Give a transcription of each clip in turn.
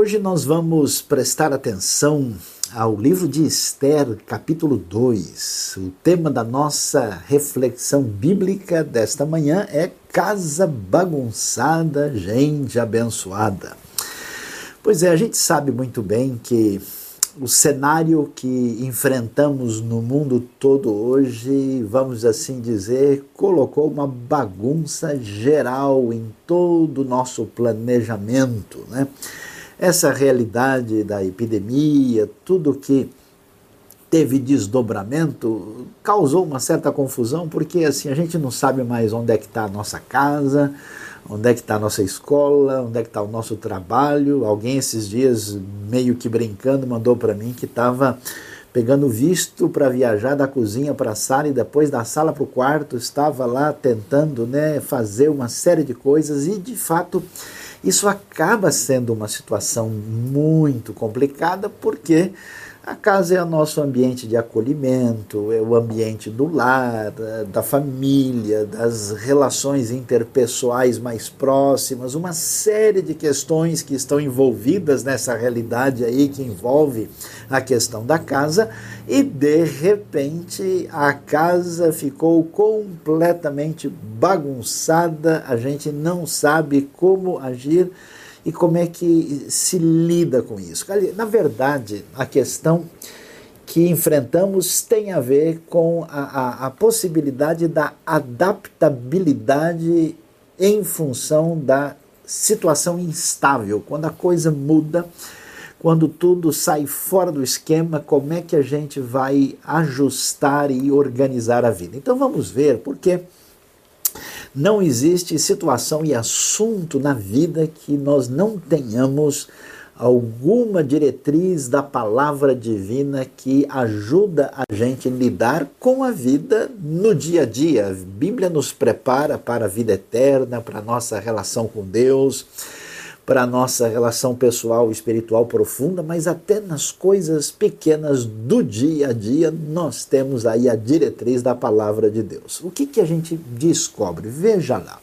Hoje nós vamos prestar atenção ao livro de Esther, capítulo 2. O tema da nossa reflexão bíblica desta manhã é Casa Bagunçada, Gente Abençoada. Pois é, a gente sabe muito bem que o cenário que enfrentamos no mundo todo hoje, vamos assim dizer, colocou uma bagunça geral em todo o nosso planejamento, né? Essa realidade da epidemia, tudo que teve desdobramento, causou uma certa confusão, porque assim a gente não sabe mais onde é que está a nossa casa, onde é que está a nossa escola, onde é que está o nosso trabalho. Alguém esses dias, meio que brincando, mandou para mim que estava pegando visto para viajar da cozinha para a sala e depois da sala para o quarto, estava lá tentando né, fazer uma série de coisas e de fato isso acaba sendo uma situação muito complicada porque a casa é o nosso ambiente de acolhimento, é o ambiente do lar, da família, das relações interpessoais mais próximas, uma série de questões que estão envolvidas nessa realidade aí que envolve a questão da casa e de repente a casa ficou completamente bagunçada, a gente não sabe como agir e como é que se lida com isso. Na verdade, a questão que enfrentamos tem a ver com a, a, a possibilidade da adaptabilidade em função da situação instável, quando a coisa muda, quando tudo sai fora do esquema, como é que a gente vai ajustar e organizar a vida. Então vamos ver, porque não existe situação e assunto na vida que nós não tenhamos alguma diretriz da palavra divina que ajuda a gente a lidar com a vida no dia a dia. A Bíblia nos prepara para a vida eterna, para a nossa relação com Deus para a nossa relação pessoal e espiritual profunda, mas até nas coisas pequenas do dia a dia nós temos aí a diretriz da palavra de Deus. O que, que a gente descobre? Veja lá.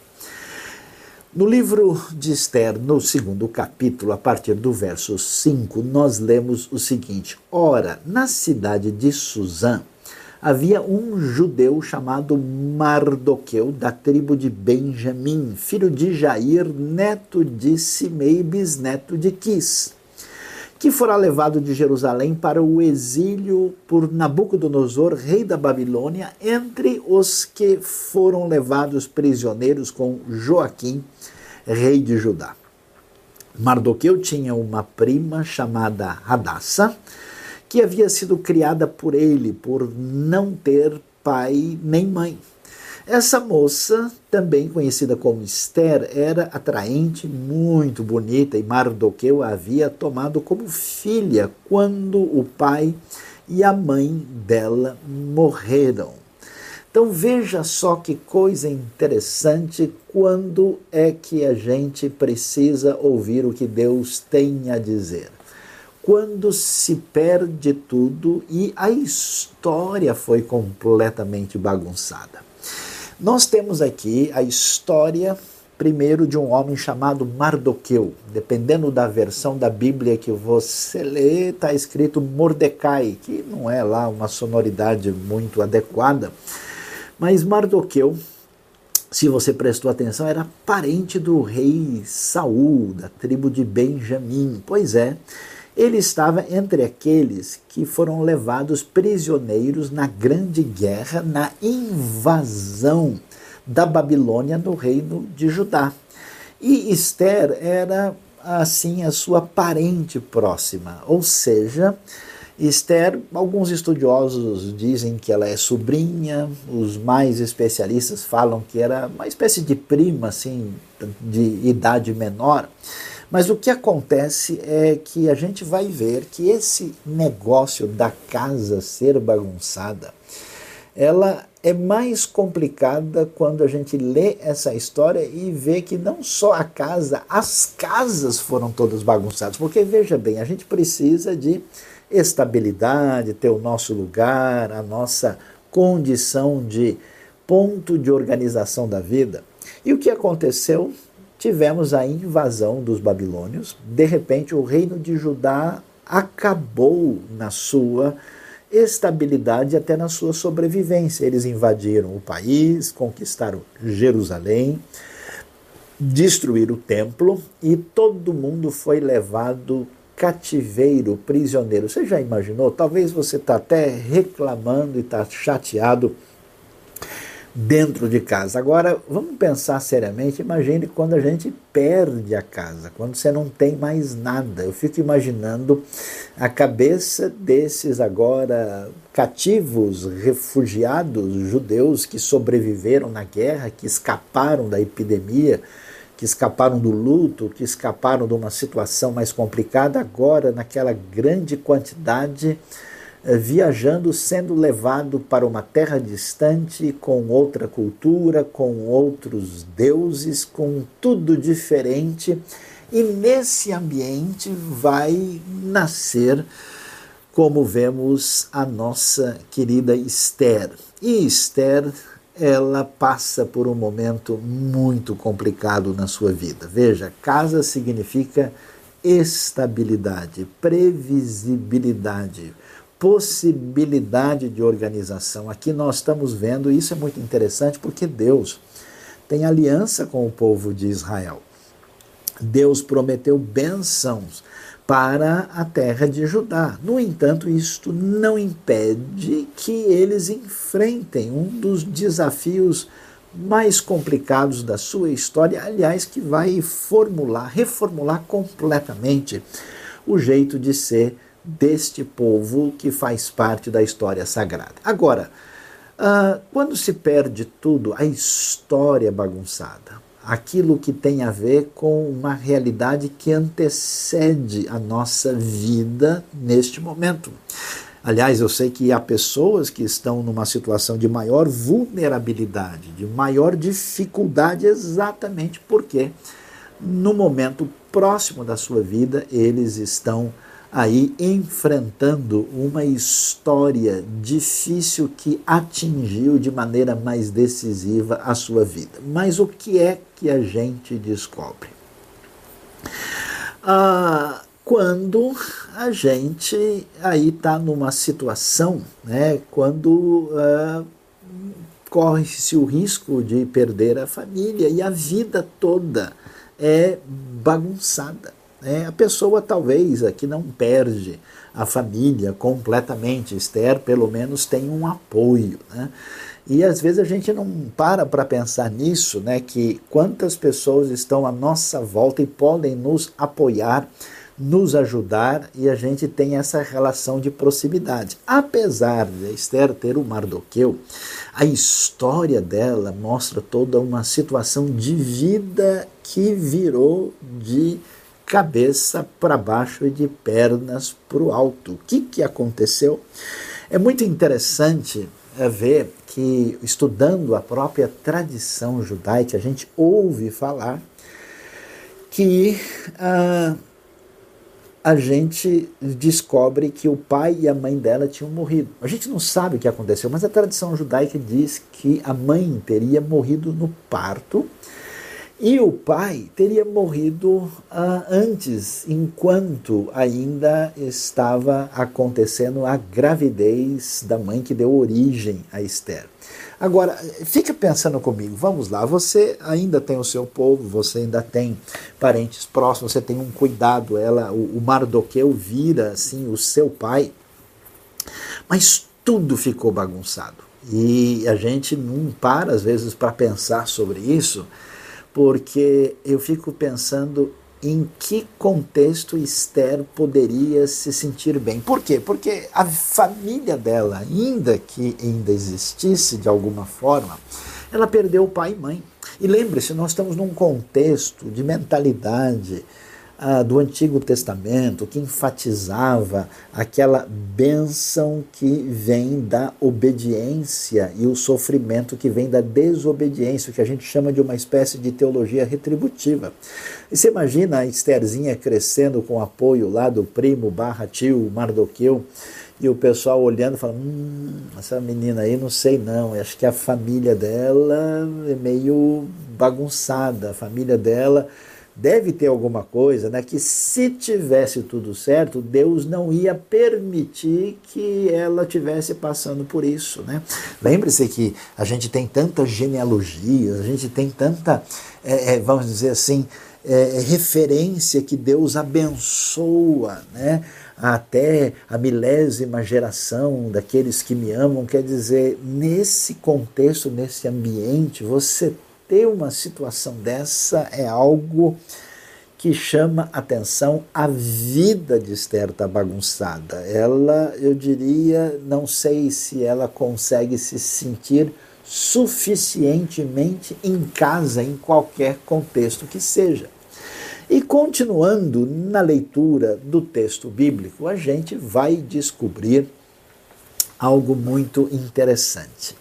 No livro de Esther, no segundo capítulo, a partir do verso 5, nós lemos o seguinte: Ora, na cidade de Suzã, havia um judeu chamado Mardoqueu, da tribo de Benjamim, filho de Jair, neto de Simei, bisneto de Quis, que fora levado de Jerusalém para o exílio por Nabucodonosor, rei da Babilônia, entre os que foram levados prisioneiros com Joaquim, rei de Judá. Mardoqueu tinha uma prima chamada Hadassa, que havia sido criada por ele, por não ter pai nem mãe. Essa moça, também conhecida como Esther, era atraente, muito bonita, e Mardoqueu a havia tomado como filha quando o pai e a mãe dela morreram. Então veja só que coisa interessante quando é que a gente precisa ouvir o que Deus tem a dizer quando se perde tudo e a história foi completamente bagunçada. Nós temos aqui a história primeiro de um homem chamado Mardoqueu. Dependendo da versão da Bíblia que você lê, está escrito Mordecai, que não é lá uma sonoridade muito adequada. Mas Mardoqueu, se você prestou atenção, era parente do rei Saul, da tribo de Benjamim. Pois é, ele estava entre aqueles que foram levados prisioneiros na grande guerra, na invasão da Babilônia no reino de Judá. E Esther era assim a sua parente próxima, ou seja, Esther, alguns estudiosos dizem que ela é sobrinha, os mais especialistas falam que era uma espécie de prima assim de idade menor. Mas o que acontece é que a gente vai ver que esse negócio da casa ser bagunçada, ela é mais complicada quando a gente lê essa história e vê que não só a casa, as casas foram todas bagunçadas. Porque veja bem, a gente precisa de estabilidade, ter o nosso lugar, a nossa condição de ponto de organização da vida. E o que aconteceu tivemos a invasão dos babilônios. De repente, o reino de Judá acabou na sua estabilidade até na sua sobrevivência. Eles invadiram o país, conquistaram Jerusalém, destruíram o templo e todo mundo foi levado cativeiro, prisioneiro. Você já imaginou? Talvez você está até reclamando e está chateado dentro de casa. Agora, vamos pensar seriamente. Imagine quando a gente perde a casa, quando você não tem mais nada. Eu fico imaginando a cabeça desses agora cativos, refugiados judeus que sobreviveram na guerra, que escaparam da epidemia, que escaparam do luto, que escaparam de uma situação mais complicada, agora naquela grande quantidade viajando, sendo levado para uma terra distante, com outra cultura, com outros deuses, com tudo diferente. E nesse ambiente vai nascer, como vemos, a nossa querida Esther. E Esther, ela passa por um momento muito complicado na sua vida. Veja, casa significa estabilidade, previsibilidade possibilidade de organização. Aqui nós estamos vendo, isso é muito interessante porque Deus tem aliança com o povo de Israel. Deus prometeu bênçãos para a terra de Judá. No entanto, isto não impede que eles enfrentem um dos desafios mais complicados da sua história, aliás, que vai formular, reformular completamente o jeito de ser deste povo que faz parte da história sagrada. Agora, uh, quando se perde tudo, a história é bagunçada, aquilo que tem a ver com uma realidade que antecede a nossa vida neste momento. Aliás, eu sei que há pessoas que estão numa situação de maior vulnerabilidade, de maior dificuldade, exatamente porque no momento próximo da sua vida eles estão aí enfrentando uma história difícil que atingiu de maneira mais decisiva a sua vida. Mas o que é que a gente descobre? Ah, quando a gente aí está numa situação, né, quando ah, corre-se o risco de perder a família e a vida toda é bagunçada. É, a pessoa talvez aqui não perde a família completamente, Esther pelo menos tem um apoio. Né? E às vezes a gente não para para pensar nisso, né? que quantas pessoas estão à nossa volta e podem nos apoiar, nos ajudar, e a gente tem essa relação de proximidade. Apesar de Esther ter o Mardoqueu, a história dela mostra toda uma situação de vida que virou de cabeça para baixo e de pernas para o alto. O que, que aconteceu? É muito interessante é, ver que, estudando a própria tradição judaica, a gente ouve falar que ah, a gente descobre que o pai e a mãe dela tinham morrido. A gente não sabe o que aconteceu, mas a tradição judaica diz que a mãe teria morrido no parto e o pai teria morrido ah, antes, enquanto ainda estava acontecendo a gravidez da mãe que deu origem a Esther. Agora, fica pensando comigo, vamos lá, você ainda tem o seu povo, você ainda tem parentes próximos, você tem um cuidado, ela, o, o Mardoqueu vira assim o seu pai, mas tudo ficou bagunçado. E a gente não para às vezes para pensar sobre isso porque eu fico pensando em que contexto Esther poderia se sentir bem. Por quê? Porque a família dela, ainda que ainda existisse de alguma forma, ela perdeu o pai e mãe. E lembre-se, nós estamos num contexto de mentalidade do Antigo Testamento que enfatizava aquela bênção que vem da obediência e o sofrimento que vem da desobediência, o que a gente chama de uma espécie de teologia retributiva. E você imagina a Estherzinha crescendo com apoio lá do primo barra tio Mardoqueu, e o pessoal olhando falando, hum, essa menina aí não sei não, acho que a família dela é meio bagunçada. A família dela deve ter alguma coisa, né? Que se tivesse tudo certo, Deus não ia permitir que ela tivesse passando por isso, né? Lembre-se que a gente tem tantas genealogias, a gente tem tanta, é, é, vamos dizer assim, é, referência que Deus abençoa, né? Até a milésima geração daqueles que me amam, quer dizer, nesse contexto, nesse ambiente, você ter uma situação dessa é algo que chama atenção. A vida de Esther está bagunçada. Ela, eu diria, não sei se ela consegue se sentir suficientemente em casa, em qualquer contexto que seja. E continuando na leitura do texto bíblico, a gente vai descobrir algo muito interessante.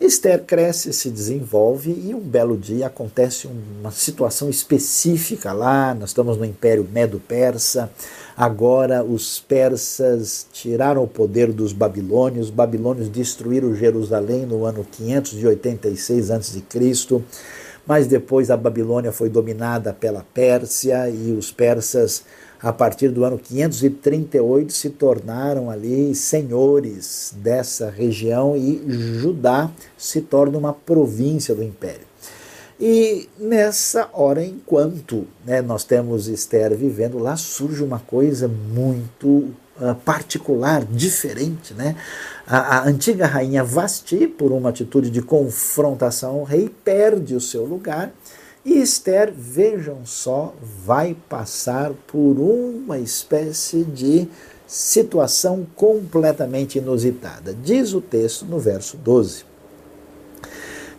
Esther cresce, se desenvolve e um belo dia acontece uma situação específica lá. Nós estamos no Império Medo-Persa. Agora os persas tiraram o poder dos babilônios. Os babilônios destruíram Jerusalém no ano 586 a.C. Mas depois a Babilônia foi dominada pela Pérsia e os persas a partir do ano 538 se tornaram ali senhores dessa região e Judá se torna uma província do império. E nessa hora, enquanto né, nós temos Esther vivendo lá, surge uma coisa muito uh, particular, diferente. Né? A, a, antiga rainha Vasti, por uma atitude de confrontação ao rei, perde o seu lugar e Esther, vejam só, vai passar por uma espécie de situação completamente inusitada. Diz o texto no verso 12.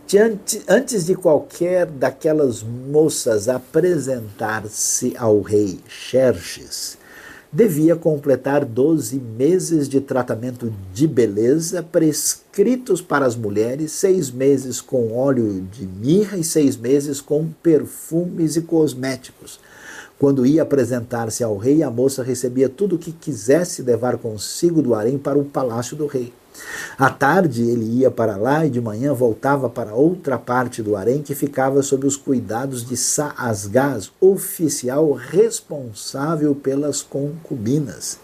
Diante, antes de qualquer daquelas moças apresentar-se ao rei Xerxes, devia completar 12 meses de tratamento de beleza prescritos para as mulheres, seis meses com óleo de mirra e seis meses com perfumes e cosméticos. Quando ia apresentar-se ao rei, a moça recebia tudo o que quisesse levar consigo do harém para o palácio do rei. À tarde ele ia para lá e de manhã voltava para outra parte do harém que ficava sob os cuidados de Saasgás, oficial responsável pelas concubinas.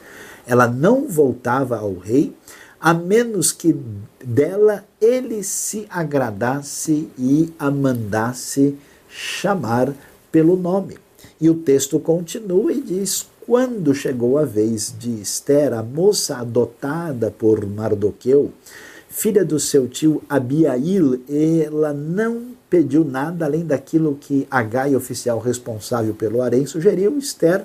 Ela não voltava ao rei a menos que dela ele se agradasse e a mandasse chamar pelo nome. E o texto continua e diz: quando chegou a vez de Esther, a moça adotada por Mardoqueu, filha do seu tio Abiail, ela não pediu nada além daquilo que a Gai, oficial responsável pelo harém, sugeriu. Esther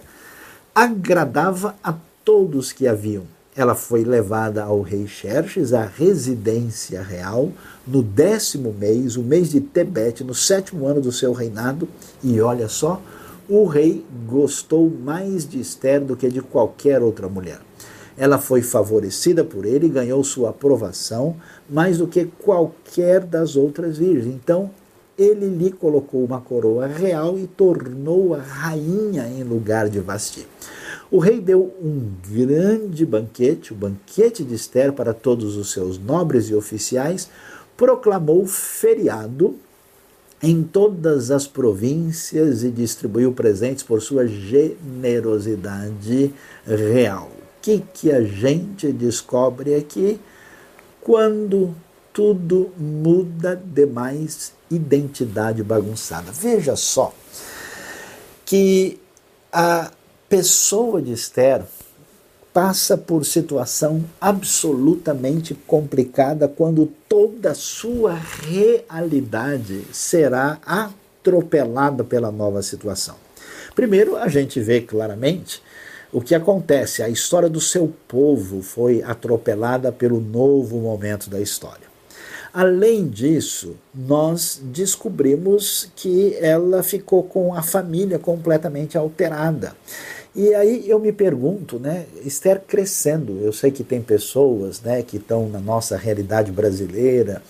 agradava a todos que haviam. Ela foi levada ao rei Xerxes, à residência real, no décimo mês, o mês de Tebete, no sétimo ano do seu reinado, e olha só, o rei gostou mais de Esther do que de qualquer outra mulher. Ela foi favorecida por ele e ganhou sua aprovação mais do que qualquer das outras virgens. Então, ele lhe colocou uma coroa real e tornou-a rainha em lugar de Vasti. O rei deu um grande banquete, o banquete de Esther, para todos os seus nobres e oficiais, proclamou feriado em todas as províncias e distribuiu presentes por sua generosidade real. O que, que a gente descobre aqui? Quando tudo muda demais, identidade bagunçada. Veja só que a pessoa de Esther passa por situação absolutamente complicada quando toda a sua realidade será atropelada pela nova situação. Primeiro, a gente vê claramente o que acontece. A história do seu povo foi atropelada pelo novo momento da história. Além disso, nós descobrimos que ela ficou com a família completamente alterada. E aí eu me pergunto, né, Esther crescendo, eu sei que tem pessoas, né, que estão na nossa realidade brasileira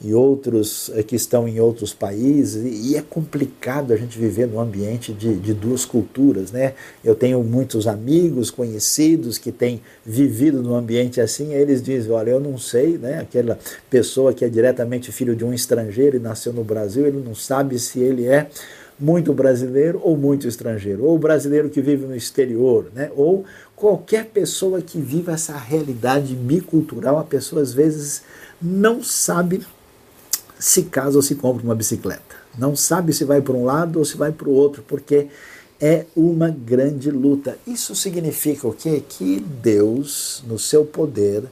e outros eh, que estão em outros países, e é complicado a gente viver num ambiente de, de duas culturas, né? Eu tenho muitos amigos, conhecidos que têm vivido num ambiente assim, eles dizem, olha, eu não sei, né? Aquela pessoa que é diretamente filho de um estrangeiro e nasceu no Brasil, ele não sabe se ele é muito brasileiro ou muito estrangeiro, ou brasileiro que vive no exterior, né? ou qualquer pessoa que viva essa realidade bicultural, a pessoa às vezes não sabe se casa ou se compra uma bicicleta, não sabe se vai para um lado ou se vai para o outro, porque é uma grande luta. Isso significa o quê? Que Deus, no seu poder,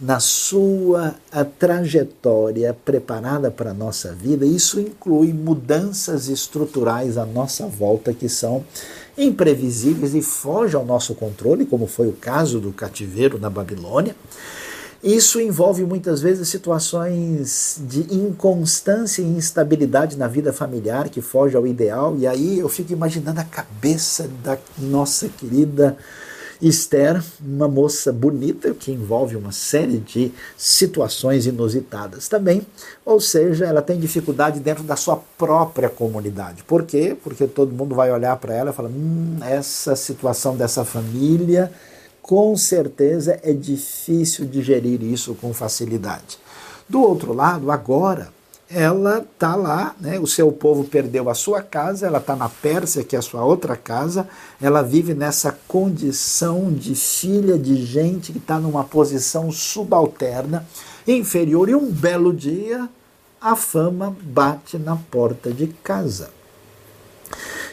na sua trajetória preparada para a nossa vida, isso inclui mudanças estruturais à nossa volta que são imprevisíveis e fogem ao nosso controle, como foi o caso do cativeiro na Babilônia. Isso envolve muitas vezes situações de inconstância e instabilidade na vida familiar que foge ao ideal, e aí eu fico imaginando a cabeça da nossa querida Esther, uma moça bonita que envolve uma série de situações inusitadas também, ou seja, ela tem dificuldade dentro da sua própria comunidade. Por quê? Porque todo mundo vai olhar para ela e falar: hum, essa situação dessa família, com certeza é difícil digerir isso com facilidade. Do outro lado, agora, ela está lá, né? o seu povo perdeu a sua casa, ela está na Pérsia, que é a sua outra casa, ela vive nessa condição de filha de gente que está numa posição subalterna, inferior, e um belo dia a fama bate na porta de casa.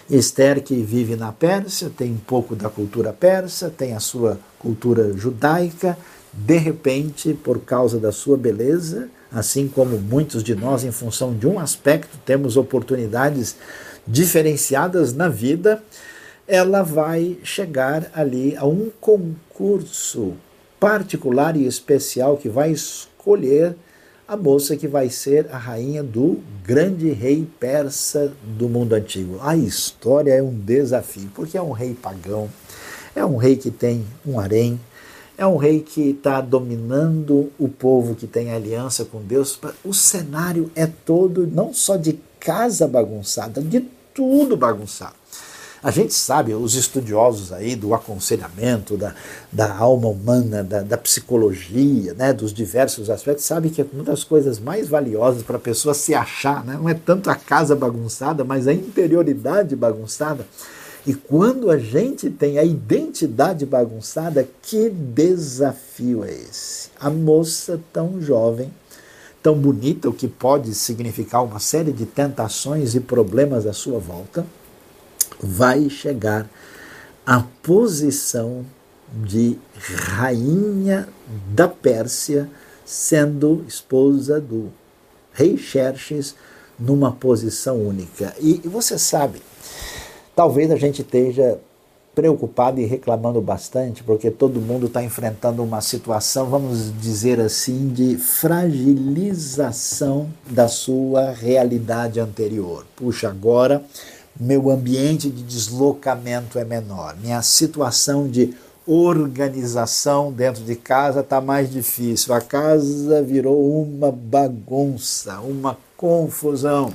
Esther, que vive na Pérsia, tem um pouco da cultura persa, tem a sua cultura judaica, de repente, por causa da sua beleza, assim como muitos de nós, em função de um aspecto, temos oportunidades diferenciadas na vida, ela vai chegar ali a um concurso particular e especial que vai escolher a moça que vai ser a rainha do grande rei persa do mundo antigo. A história é um desafio, porque é um rei pagão, é um rei que tem um harém, é um rei que está dominando o povo que tem aliança com Deus. O cenário é todo, não só de casa bagunçada, de tudo bagunçado. A gente sabe, os estudiosos aí do aconselhamento, da, da alma humana, da, da psicologia, né, dos diversos aspectos, sabem que uma das coisas mais valiosas para a pessoa se achar, né, não é tanto a casa bagunçada, mas a interioridade bagunçada. E quando a gente tem a identidade bagunçada, que desafio é esse? A moça tão jovem, tão bonita, o que pode significar uma série de tentações e problemas à sua volta, vai chegar à posição de rainha da Pérsia, sendo esposa do rei Xerxes, numa posição única. E, você sabe, Talvez a gente esteja preocupado e reclamando bastante, porque todo mundo está enfrentando uma situação, vamos dizer assim, de fragilização da sua realidade anterior. Puxa, agora meu ambiente de deslocamento é menor, minha situação de organização dentro de casa está mais difícil, a casa virou uma bagunça, uma confusão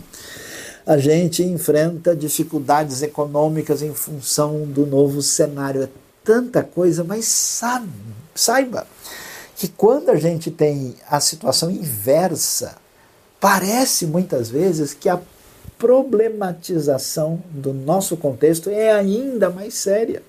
a gente enfrenta dificuldades econômicas em função do novo cenário. É tanta coisa, mas saiba que quando a gente tem a situação inversa, parece muitas vezes que a problematização do nosso contexto é ainda mais séria.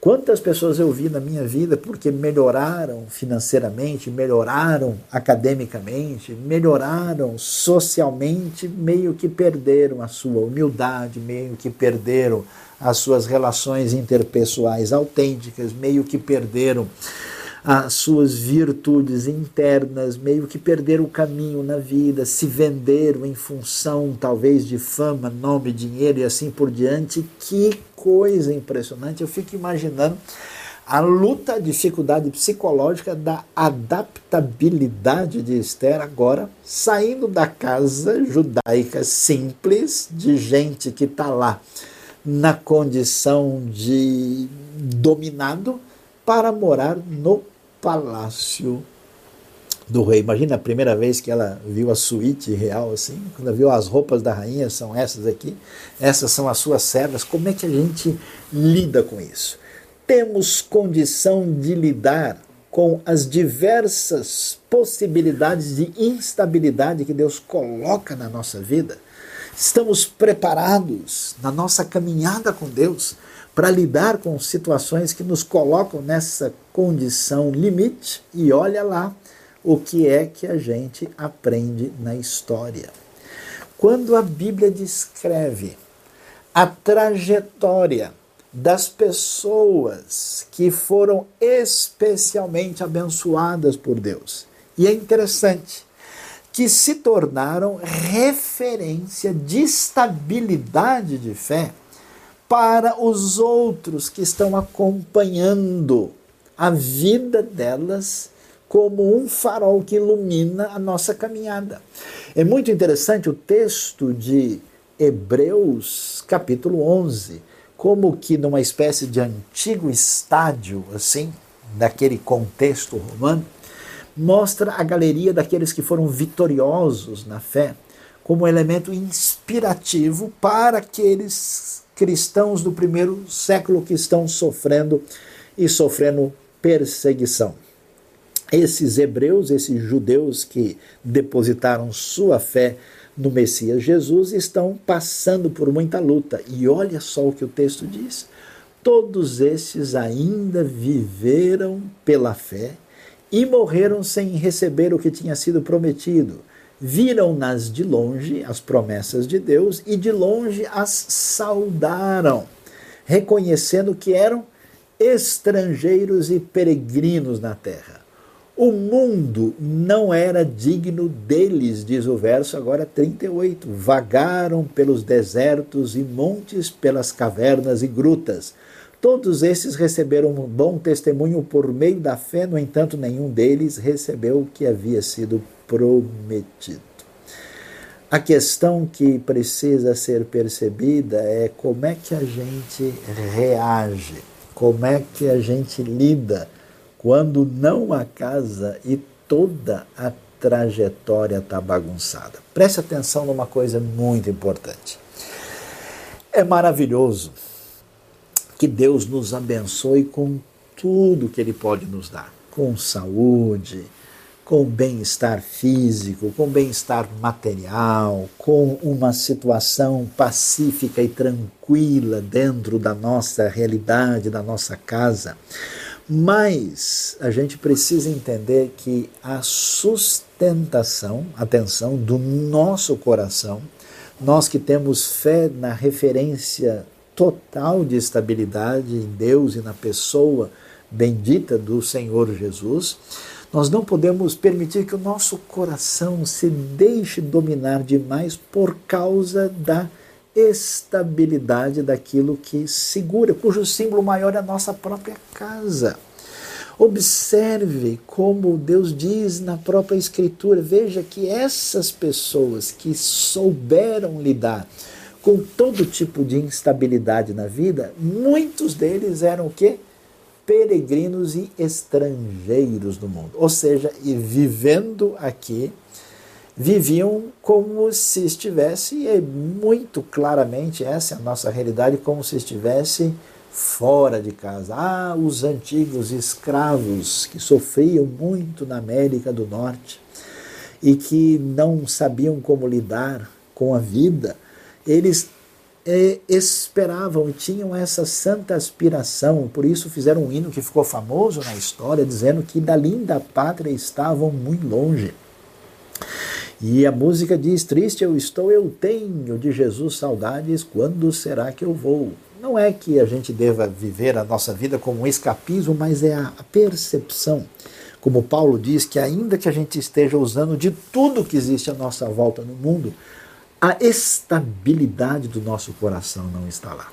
Quantas pessoas eu vi na minha vida porque melhoraram financeiramente, melhoraram academicamente, melhoraram socialmente, meio que perderam a sua humildade, meio que perderam as suas relações interpessoais autênticas, meio que perderam as suas virtudes internas, meio que perderam o caminho na vida, se venderam em função talvez de fama, nome, dinheiro e assim por diante. Que coisa impressionante! Eu fico imaginando a luta, a dificuldade psicológica da adaptabilidade de Esther agora, saindo da casa judaica simples, de gente que está lá na condição de dominado para morar no palácio do rei. Imagina a primeira vez que ela viu a suíte real assim, quando ela viu as roupas da rainha, são essas aqui, essas são as suas servas. Como é que a gente lida com isso? Temos condição de lidar com as diversas possibilidades de instabilidade que Deus coloca na nossa vida? Estamos preparados na nossa caminhada com Deus para lidar com situações que nos colocam nessa condição limite? E olha lá o que é que a gente aprende na história. Quando a Bíblia descreve a trajetória das pessoas que foram especialmente abençoadas por Deus. E é interessante que se tornaram referência de estabilidade de fé para os outros que estão acompanhando a vida delas como um farol que ilumina a nossa caminhada. É muito interessante o texto de Hebreus, capítulo 11, como que numa espécie de antigo estádio, assim, daquele contexto romano, mostra a galeria daqueles que foram vitoriosos na fé como elemento inspirativo para aqueles cristãos do primeiro século que estão sofrendo e sofrendo perseguição esses hebreus, esses judeus que depositaram sua fé no Messias Jesus, estão passando por muita luta. E olha só o que o texto diz: todos esses ainda viveram pela fé e morreram sem receber o que tinha sido prometido. Viram-nas de longe as promessas de Deus e de longe as saudaram, reconhecendo que eram estrangeiros e peregrinos na terra. O mundo não era digno deles, diz o verso agora 38. Vagaram pelos desertos e montes, pelas cavernas e grutas. Todos esses receberam um bom testemunho por meio da fé, no entanto, nenhum deles recebeu o que havia sido prometido. A questão que precisa ser percebida é como é que a gente reage, como é que a gente lida quando não há casa e toda a trajetória está bagunçada. Preste atenção numa coisa muito importante. É maravilhoso que Deus nos abençoe com tudo que Ele pode nos dar, com saúde, com bem-estar físico, com bem-estar material, com uma situação pacífica e tranquila dentro da nossa realidade, da nossa casa. Mas a gente precisa entender que a sustentação, atenção, do nosso coração, nós que temos fé na referência total de estabilidade em Deus e na pessoa bendita do Senhor Jesus, nós não podemos permitir que o nosso coração se deixe dominar demais por causa da estabilidade daquilo que segura, cujo símbolo maior é a nossa própria casa. Observe como Deus diz na própria Escritura. Veja que essas pessoas que souberam lidar com todo tipo de instabilidade na vida, muitos deles eram o quê? Peregrinos e estrangeiros do mundo. Ou seja, e vivendo aqui viviam como se estivesse, e muito claramente essa é a nossa realidade, como se estivesse fora de casa. Ah, os antigos escravos que sofriam muito na América do Norte e que não sabiam como lidar com a vida, eles esperavam e tinham essa santa aspiração, por isso fizeram um hino que ficou famoso na história, dizendo que da linda pátria estavam muito longe. E a música diz: Triste eu estou, eu tenho de Jesus saudades, quando será que eu vou? Não é que a gente deva viver a nossa vida como um escapismo, mas é a percepção. Como Paulo diz, que ainda que a gente esteja usando de tudo que existe à nossa volta no mundo, a estabilidade do nosso coração não está lá.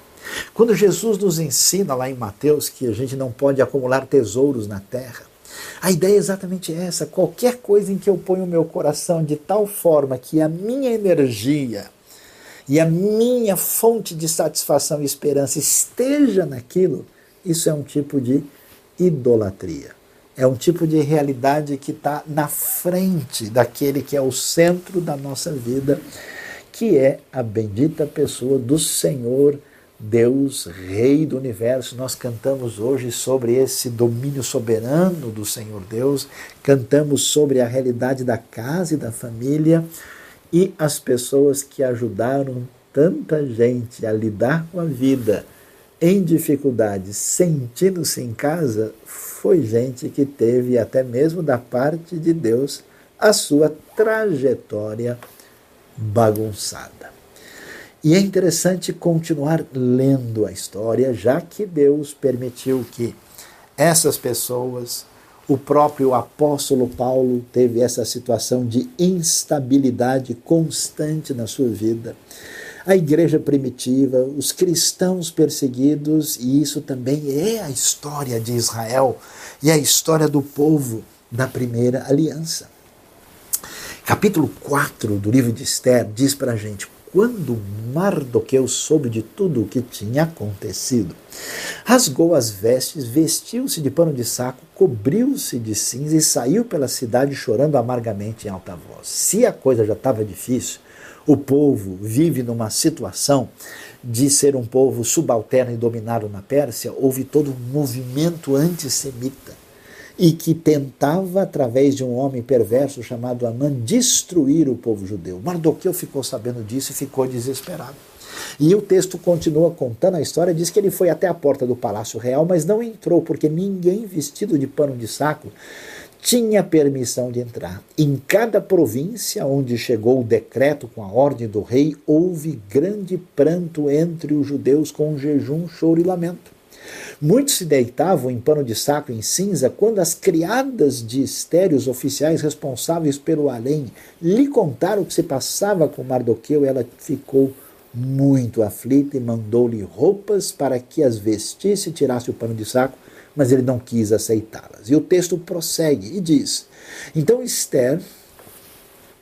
Quando Jesus nos ensina lá em Mateus que a gente não pode acumular tesouros na terra, a ideia é exatamente essa. Qualquer coisa em que eu ponho o meu coração de tal forma que a minha energia e a minha fonte de satisfação e esperança esteja naquilo, isso é um tipo de idolatria. É um tipo de realidade que está na frente daquele que é o centro da nossa vida, que é a bendita pessoa do Senhor Deus, Rei do universo. Nós cantamos hoje sobre esse domínio soberano do Senhor Deus, cantamos sobre a realidade da casa e da família e as pessoas que ajudaram tanta gente a lidar com a vida em dificuldades, sentindo-se em casa, foi gente que teve até mesmo da parte de Deus a sua trajetória bagunçada. E é interessante continuar lendo a história, já que Deus permitiu que essas pessoas, o próprio apóstolo Paulo teve essa situação de instabilidade constante na sua vida. A igreja primitiva, os cristãos perseguidos, e isso também é a história de Israel e a história do povo da primeira aliança. Capítulo 4 do livro de Esther diz para a gente: quando Mardoqueu soube de tudo o que tinha acontecido, rasgou as vestes, vestiu-se de pano de saco, cobriu-se de cinza e saiu pela cidade chorando amargamente em alta voz. Se a coisa já estava difícil, o povo vive numa situação de ser um povo subalterno e dominado na Pérsia, houve todo um movimento antissemita e que tentava, através de um homem perverso chamado Amã, destruir o povo judeu. Mardoqueu ficou sabendo disso e ficou desesperado. E o texto continua contando a história, diz que ele foi até a porta do palácio real, mas não entrou, porque ninguém vestido de pano de saco tinha permissão de entrar. Em cada província onde chegou o decreto com a ordem do rei, houve grande pranto entre os judeus com jejum, choro e lamento. Muitos se deitavam em pano de saco em cinza quando as criadas de Esther, os oficiais responsáveis pelo além, lhe contaram o que se passava com Mardoqueu, ela ficou muito aflita e mandou-lhe roupas para que as vestisse e tirasse o pano de saco, mas ele não quis aceitá-las. E o texto prossegue e diz: Então Esther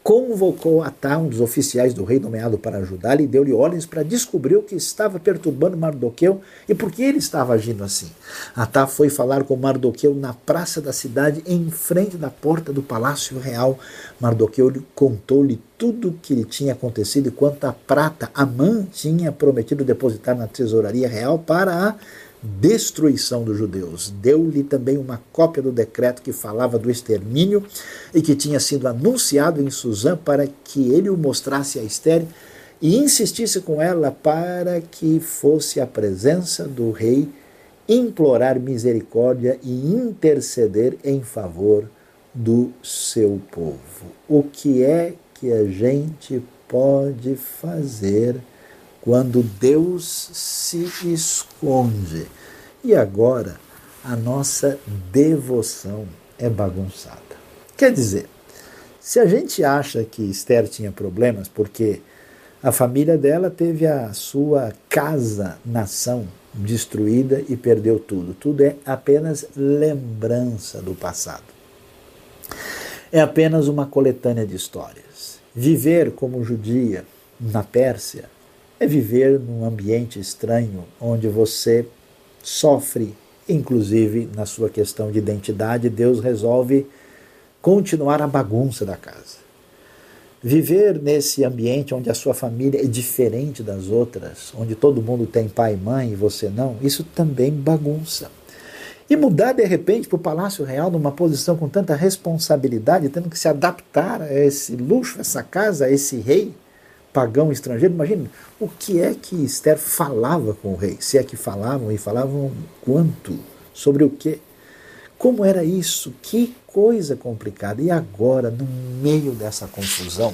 convocou Atá, um dos oficiais do rei nomeado para ajudá-lo, e deu-lhe ordens para descobrir o que estava perturbando Mardoqueu e por que ele estava agindo assim. Atá foi falar com Mardoqueu na praça da cidade, em frente da porta do palácio real. Mardoqueu contou-lhe tudo o que lhe tinha acontecido e quanto a prata Amã tinha prometido depositar na tesouraria real para a destruição dos judeus. Deu-lhe também uma cópia do decreto que falava do extermínio e que tinha sido anunciado em Suzã para que ele o mostrasse a Esther e insistisse com ela para que fosse à presença do rei implorar misericórdia e interceder em favor do seu povo. O que é que a gente pode fazer? Quando Deus se esconde. E agora a nossa devoção é bagunçada. Quer dizer, se a gente acha que Esther tinha problemas porque a família dela teve a sua casa, nação, destruída e perdeu tudo, tudo é apenas lembrança do passado. É apenas uma coletânea de histórias. Viver como judia na Pérsia é viver num ambiente estranho onde você sofre, inclusive na sua questão de identidade, Deus resolve continuar a bagunça da casa. Viver nesse ambiente onde a sua família é diferente das outras, onde todo mundo tem pai e mãe e você não, isso também bagunça. E mudar de repente para o Palácio Real numa posição com tanta responsabilidade, tendo que se adaptar a esse luxo, essa casa, a esse rei, pagão estrangeiro. Imagina o que é que Esther falava com o rei, se é que falavam e falavam quanto, sobre o que. Como era isso? Que coisa complicada. E agora, no meio dessa confusão,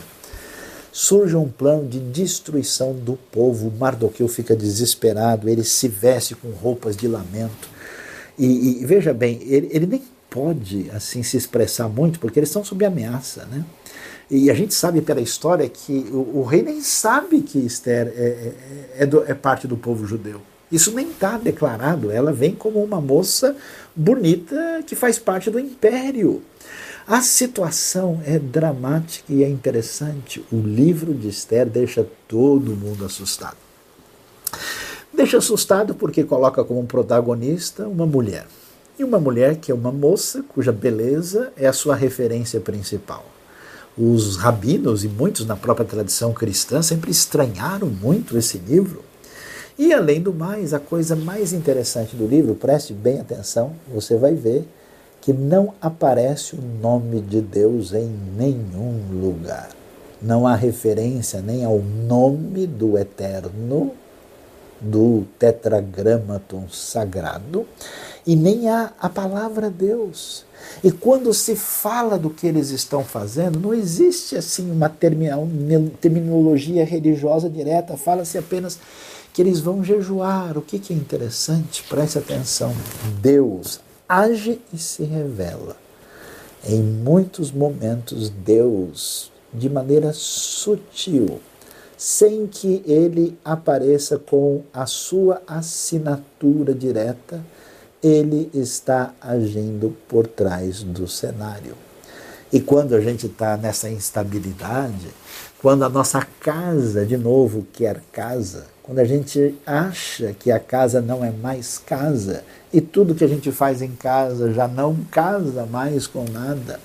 surge um plano de destruição do povo. Mardoqueu fica desesperado, ele se veste com roupas de lamento. E, e veja bem, ele, ele nem pode assim se expressar muito, porque eles estão sob ameaça, né? E a gente sabe pela história que o, o rei nem sabe que Esther é, é, é, do, é parte do povo judeu. Isso nem está declarado. Ela vem como uma moça bonita que faz parte do império. A situação é dramática e é interessante. O livro de Esther deixa todo mundo assustado. Deixa assustado porque coloca como protagonista uma mulher. E uma mulher que é uma moça cuja beleza é a sua referência principal. Os rabinos e muitos na própria tradição cristã sempre estranharam muito esse livro. E além do mais, a coisa mais interessante do livro, preste bem atenção, você vai ver que não aparece o nome de Deus em nenhum lugar. Não há referência nem ao nome do Eterno, do tetragramaton sagrado, e nem há a palavra Deus. E quando se fala do que eles estão fazendo, não existe assim uma terminologia religiosa direta, fala-se apenas que eles vão jejuar. O que é interessante? Preste atenção. Deus age e se revela. Em muitos momentos, Deus, de maneira sutil, sem que ele apareça com a sua assinatura direta, ele está agindo por trás do cenário. E quando a gente está nessa instabilidade, quando a nossa casa, de novo, quer casa, quando a gente acha que a casa não é mais casa e tudo que a gente faz em casa já não casa mais com nada,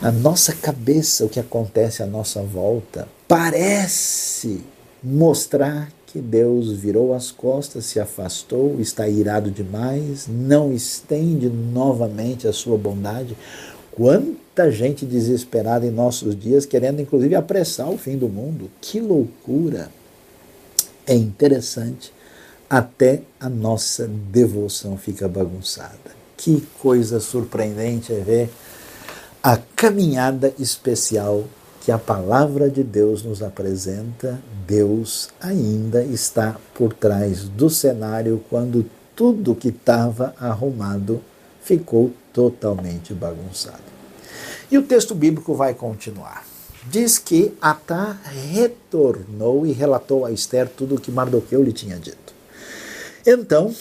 na nossa cabeça, o que acontece à nossa volta parece mostrar que Deus virou as costas, se afastou, está irado demais, não estende novamente a sua bondade. Quanta gente desesperada em nossos dias, querendo inclusive apressar o fim do mundo. Que loucura! É interessante, até a nossa devoção fica bagunçada. Que coisa surpreendente é ver a caminhada especial que a palavra de Deus nos apresenta, Deus ainda está por trás do cenário quando tudo que estava arrumado ficou totalmente bagunçado. E o texto bíblico vai continuar. Diz que Atá retornou e relatou a Esther tudo o que Mardoqueu lhe tinha dito. Então,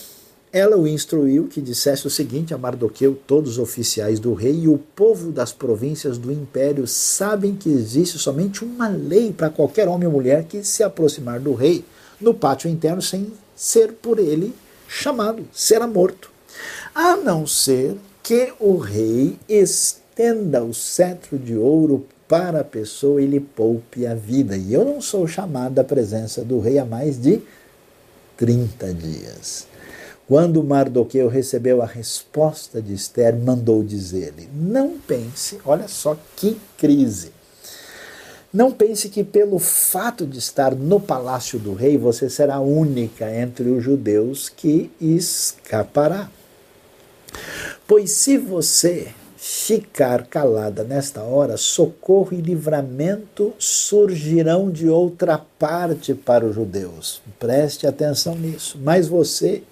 ela o instruiu que dissesse o seguinte a Mardoqueu: todos os oficiais do rei e o povo das províncias do império sabem que existe somente uma lei para qualquer homem ou mulher que se aproximar do rei no pátio interno sem ser por ele chamado, será morto. A não ser que o rei estenda o cetro de ouro para a pessoa e lhe poupe a vida. E eu não sou chamado à presença do rei há mais de 30 dias. Quando Mardoqueu recebeu a resposta de Esther, mandou dizer-lhe: Não pense, olha só que crise. Não pense que pelo fato de estar no palácio do rei, você será a única entre os judeus que escapará. Pois se você ficar calada nesta hora, socorro e livramento surgirão de outra parte para os judeus. Preste atenção nisso. Mas você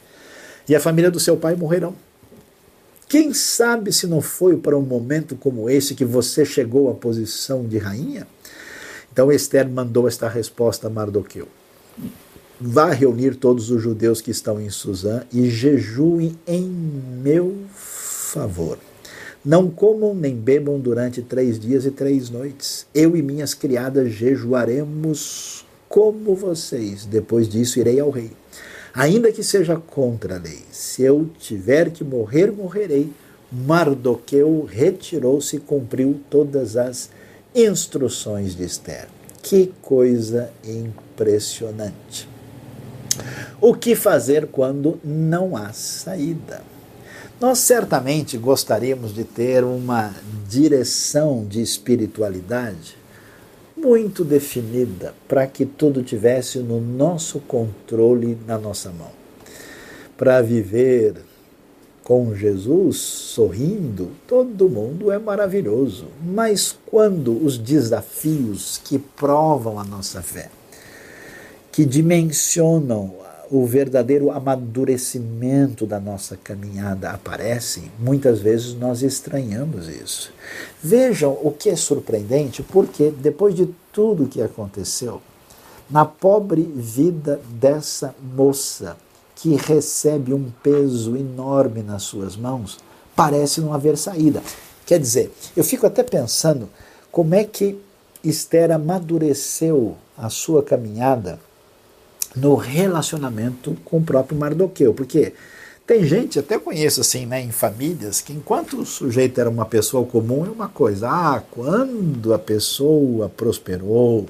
e a família do seu pai morrerão. Quem sabe se não foi para um momento como esse que você chegou à posição de rainha? Então Esther mandou esta resposta a Mardoqueu. Vá reunir todos os judeus que estão em Suzã e jejuem em meu favor. Não comam nem bebam durante três dias e três noites. Eu e minhas criadas jejuaremos como vocês. Depois disso, irei ao rei ainda que seja contra a lei. Se eu tiver que morrer, morrerei. Mardoqueu retirou-se e cumpriu todas as instruções de Esther. Que coisa impressionante! O que fazer quando não há saída? Nós certamente gostaríamos de ter uma direção de espiritualidade muito definida para que tudo tivesse no nosso controle, na nossa mão. Para viver com Jesus sorrindo, todo mundo é maravilhoso. Mas quando os desafios que provam a nossa fé, que dimensionam o verdadeiro amadurecimento da nossa caminhada aparece, muitas vezes nós estranhamos isso. Vejam o que é surpreendente, porque depois de tudo que aconteceu, na pobre vida dessa moça, que recebe um peso enorme nas suas mãos, parece não haver saída. Quer dizer, eu fico até pensando como é que Esther amadureceu a sua caminhada no relacionamento com o próprio Mardoqueu, porque tem gente, até conheço assim, né, em famílias, que enquanto o sujeito era uma pessoa comum é uma coisa, ah, quando a pessoa prosperou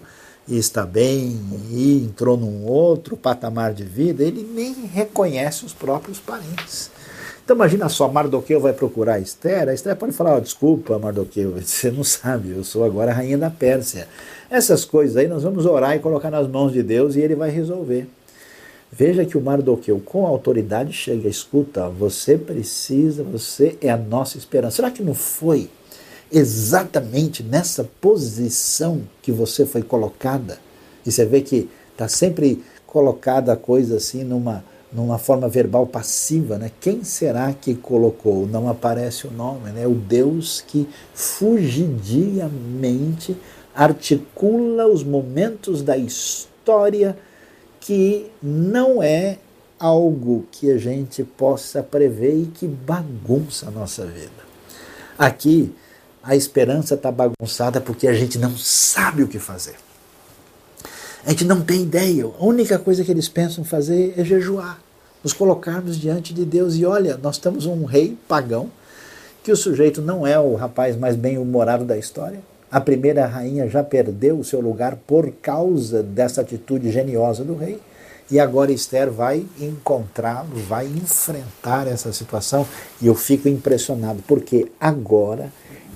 e está bem e entrou num outro patamar de vida, ele nem reconhece os próprios parentes. Então imagina só, Mardoqueu vai procurar a Esther, a Esther pode falar, oh, desculpa Mardoqueu, você não sabe, eu sou agora a rainha da Pérsia. Essas coisas aí nós vamos orar e colocar nas mãos de Deus e ele vai resolver. Veja que o Mardoqueu, com autoridade, chega, escuta, você precisa, você é a nossa esperança. Será que não foi exatamente nessa posição que você foi colocada? E você vê que está sempre colocada a coisa assim numa, numa forma verbal passiva, né? Quem será que colocou? Não aparece o nome, né? O Deus que fugidiamente articula os momentos da história que não é algo que a gente possa prever e que bagunça a nossa vida. Aqui, a esperança está bagunçada porque a gente não sabe o que fazer. A gente não tem ideia. A única coisa que eles pensam fazer é jejuar, nos colocarmos diante de Deus. E olha, nós temos um rei pagão, que o sujeito não é o rapaz mais bem-humorado da história. A primeira rainha já perdeu o seu lugar por causa dessa atitude geniosa do rei. E agora Esther vai encontrá-lo, vai enfrentar essa situação. E eu fico impressionado, porque agora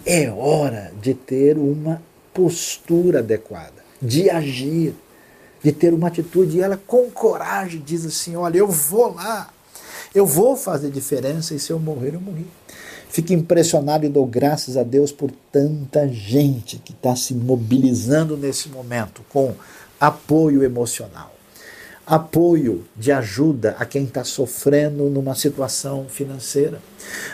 é hora de ter uma postura adequada, de agir, de ter uma atitude. E ela, com coragem, diz assim: Olha, eu vou lá, eu vou fazer diferença, e se eu morrer, eu morri. Fico impressionado e dou graças a Deus por tanta gente que está se mobilizando nesse momento com apoio emocional, apoio de ajuda a quem está sofrendo numa situação financeira,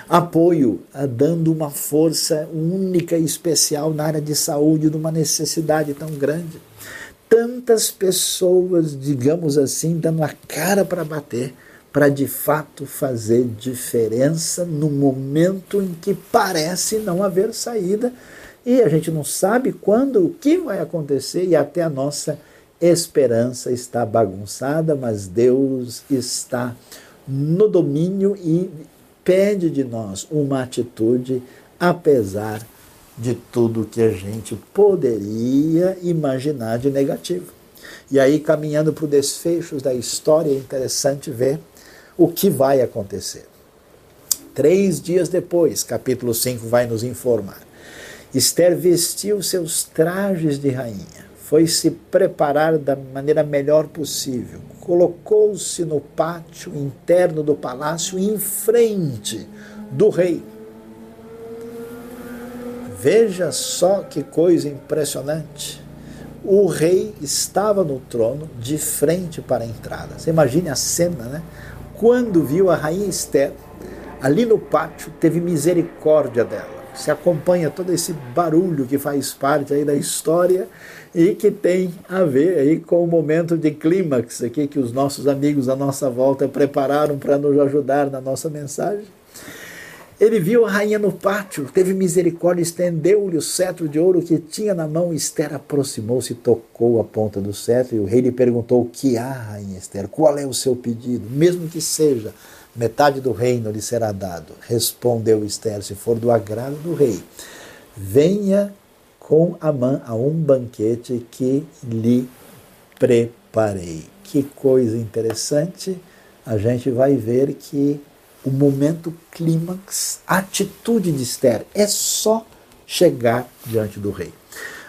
apoio a, dando uma força única e especial na área de saúde numa necessidade tão grande. Tantas pessoas, digamos assim, dando a cara para bater para de fato fazer diferença no momento em que parece não haver saída. E a gente não sabe quando, o que vai acontecer e até a nossa esperança está bagunçada, mas Deus está no domínio e pede de nós uma atitude apesar de tudo que a gente poderia imaginar de negativo. E aí, caminhando para o desfecho da história, é interessante ver o que vai acontecer. Três dias depois, capítulo 5 vai nos informar. Esther vestiu seus trajes de rainha, foi se preparar da maneira melhor possível, colocou-se no pátio interno do palácio em frente do rei. Veja só que coisa impressionante. O rei estava no trono de frente para a entrada. Você imagine a cena, né? quando viu a rainha Esther ali no pátio, teve misericórdia dela. Se acompanha todo esse barulho que faz parte aí da história e que tem a ver aí com o momento de clímax aqui que os nossos amigos à nossa volta prepararam para nos ajudar na nossa mensagem. Ele viu a rainha no pátio, teve misericórdia, estendeu-lhe o cetro de ouro que tinha na mão. Esther aproximou-se tocou a ponta do cetro. E o rei lhe perguntou: O que há, rainha Esther? Qual é o seu pedido? Mesmo que seja metade do reino lhe será dado. Respondeu Esther: Se for do agrado do rei, venha com Amã a um banquete que lhe preparei. Que coisa interessante! A gente vai ver que o momento clímax, a atitude de Esther é só chegar diante do rei.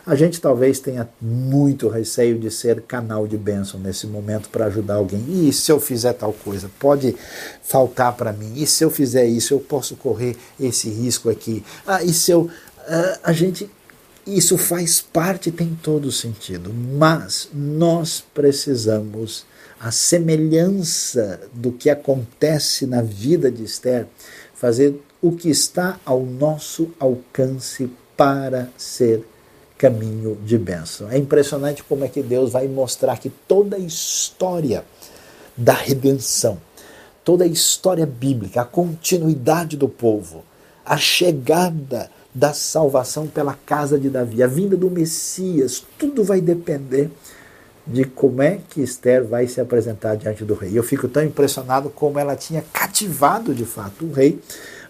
A gente talvez tenha muito receio de ser canal de bênção nesse momento para ajudar alguém. E se eu fizer tal coisa, pode faltar para mim. E se eu fizer isso, eu posso correr esse risco aqui. Ah, e se eu. Uh, a gente. Isso faz parte, tem todo sentido. Mas nós precisamos a semelhança do que acontece na vida de Esther, fazer o que está ao nosso alcance para ser caminho de bênção. É impressionante como é que Deus vai mostrar que toda a história da redenção, toda a história bíblica, a continuidade do povo, a chegada da salvação pela casa de Davi, a vinda do Messias, tudo vai depender de como é que Esther vai se apresentar diante do rei. Eu fico tão impressionado como ela tinha cativado de fato o rei,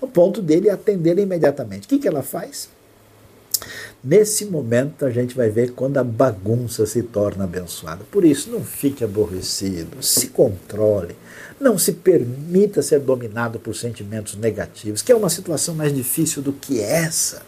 ao ponto dele atender imediatamente. O que, que ela faz? Nesse momento a gente vai ver quando a bagunça se torna abençoada. Por isso, não fique aborrecido, se controle, não se permita ser dominado por sentimentos negativos, que é uma situação mais difícil do que essa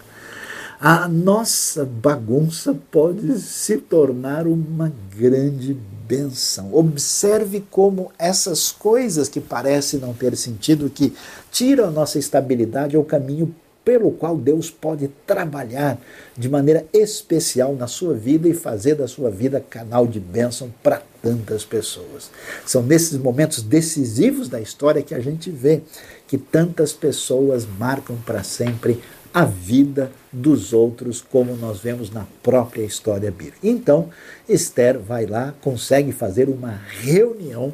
a nossa bagunça pode se tornar uma grande benção. Observe como essas coisas que parecem não ter sentido, que tiram a nossa estabilidade, é o caminho pelo qual Deus pode trabalhar de maneira especial na sua vida e fazer da sua vida canal de bênção para tantas pessoas. São nesses momentos decisivos da história que a gente vê que tantas pessoas marcam para sempre a vida dos outros, como nós vemos na própria história bíblica. Então, Esther vai lá, consegue fazer uma reunião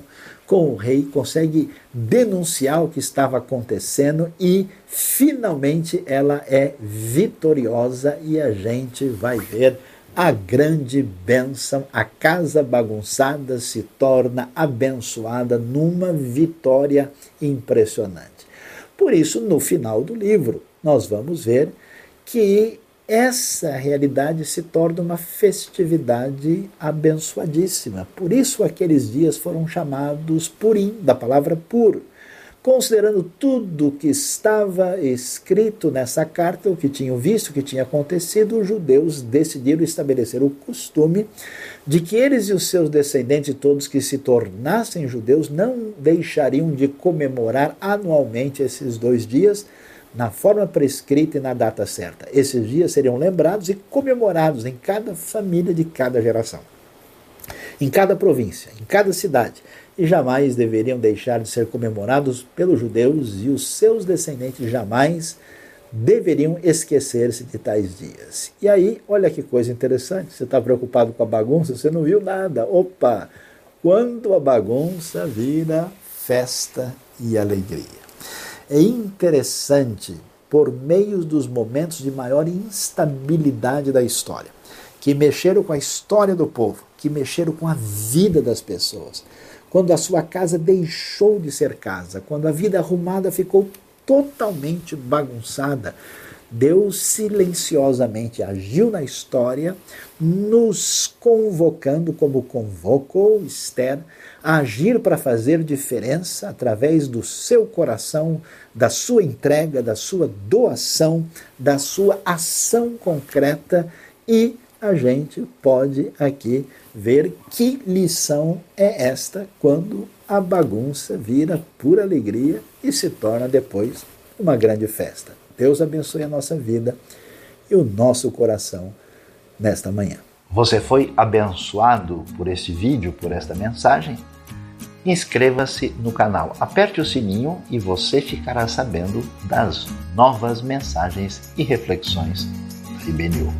com o rei, consegue denunciar o que estava acontecendo e finalmente ela é vitoriosa e a gente vai ver a grande bênção, a casa bagunçada se torna abençoada numa vitória impressionante. Por isso, no final do livro, nós vamos ver que essa realidade se torna uma festividade abençoadíssima. Por isso aqueles dias foram chamados Purim, da palavra puro. Considerando tudo que estava escrito nessa carta, o que tinham visto, o que tinha acontecido, os judeus decidiram estabelecer o costume de que eles e os seus descendentes, todos que se tornassem judeus, não deixariam de comemorar anualmente esses dois dias, na forma prescrita e na data certa. Esses dias seriam lembrados e comemorados em cada família de cada geração, em cada província, em cada cidade, e jamais deveriam deixar de ser comemorados pelos judeus e os seus descendentes jamais deveriam esquecer-se de tais dias. E aí, olha que coisa interessante, você está preocupado com a bagunça, você não viu nada. Opa! Quando a bagunça vira festa e alegria. É interessante, por meio dos momentos de maior instabilidade da história, que mexeram com a história do povo, que mexeram com a vida das pessoas, quando a sua casa deixou de ser casa, quando a vida arrumada ficou totalmente bagunçada, Deus silenciosamente agiu na história, nos convocando, como convocou Esther, a agir para fazer diferença através do seu coração, da sua entrega, da sua doação, da sua ação concreta e a gente pode aqui ver que lição é esta quando a bagunça vira pura alegria e se torna depois uma grande festa. Deus abençoe a nossa vida e o nosso coração nesta manhã. Você foi abençoado por este vídeo, por esta mensagem? Inscreva-se no canal, aperte o sininho e você ficará sabendo das novas mensagens e reflexões da IBNU.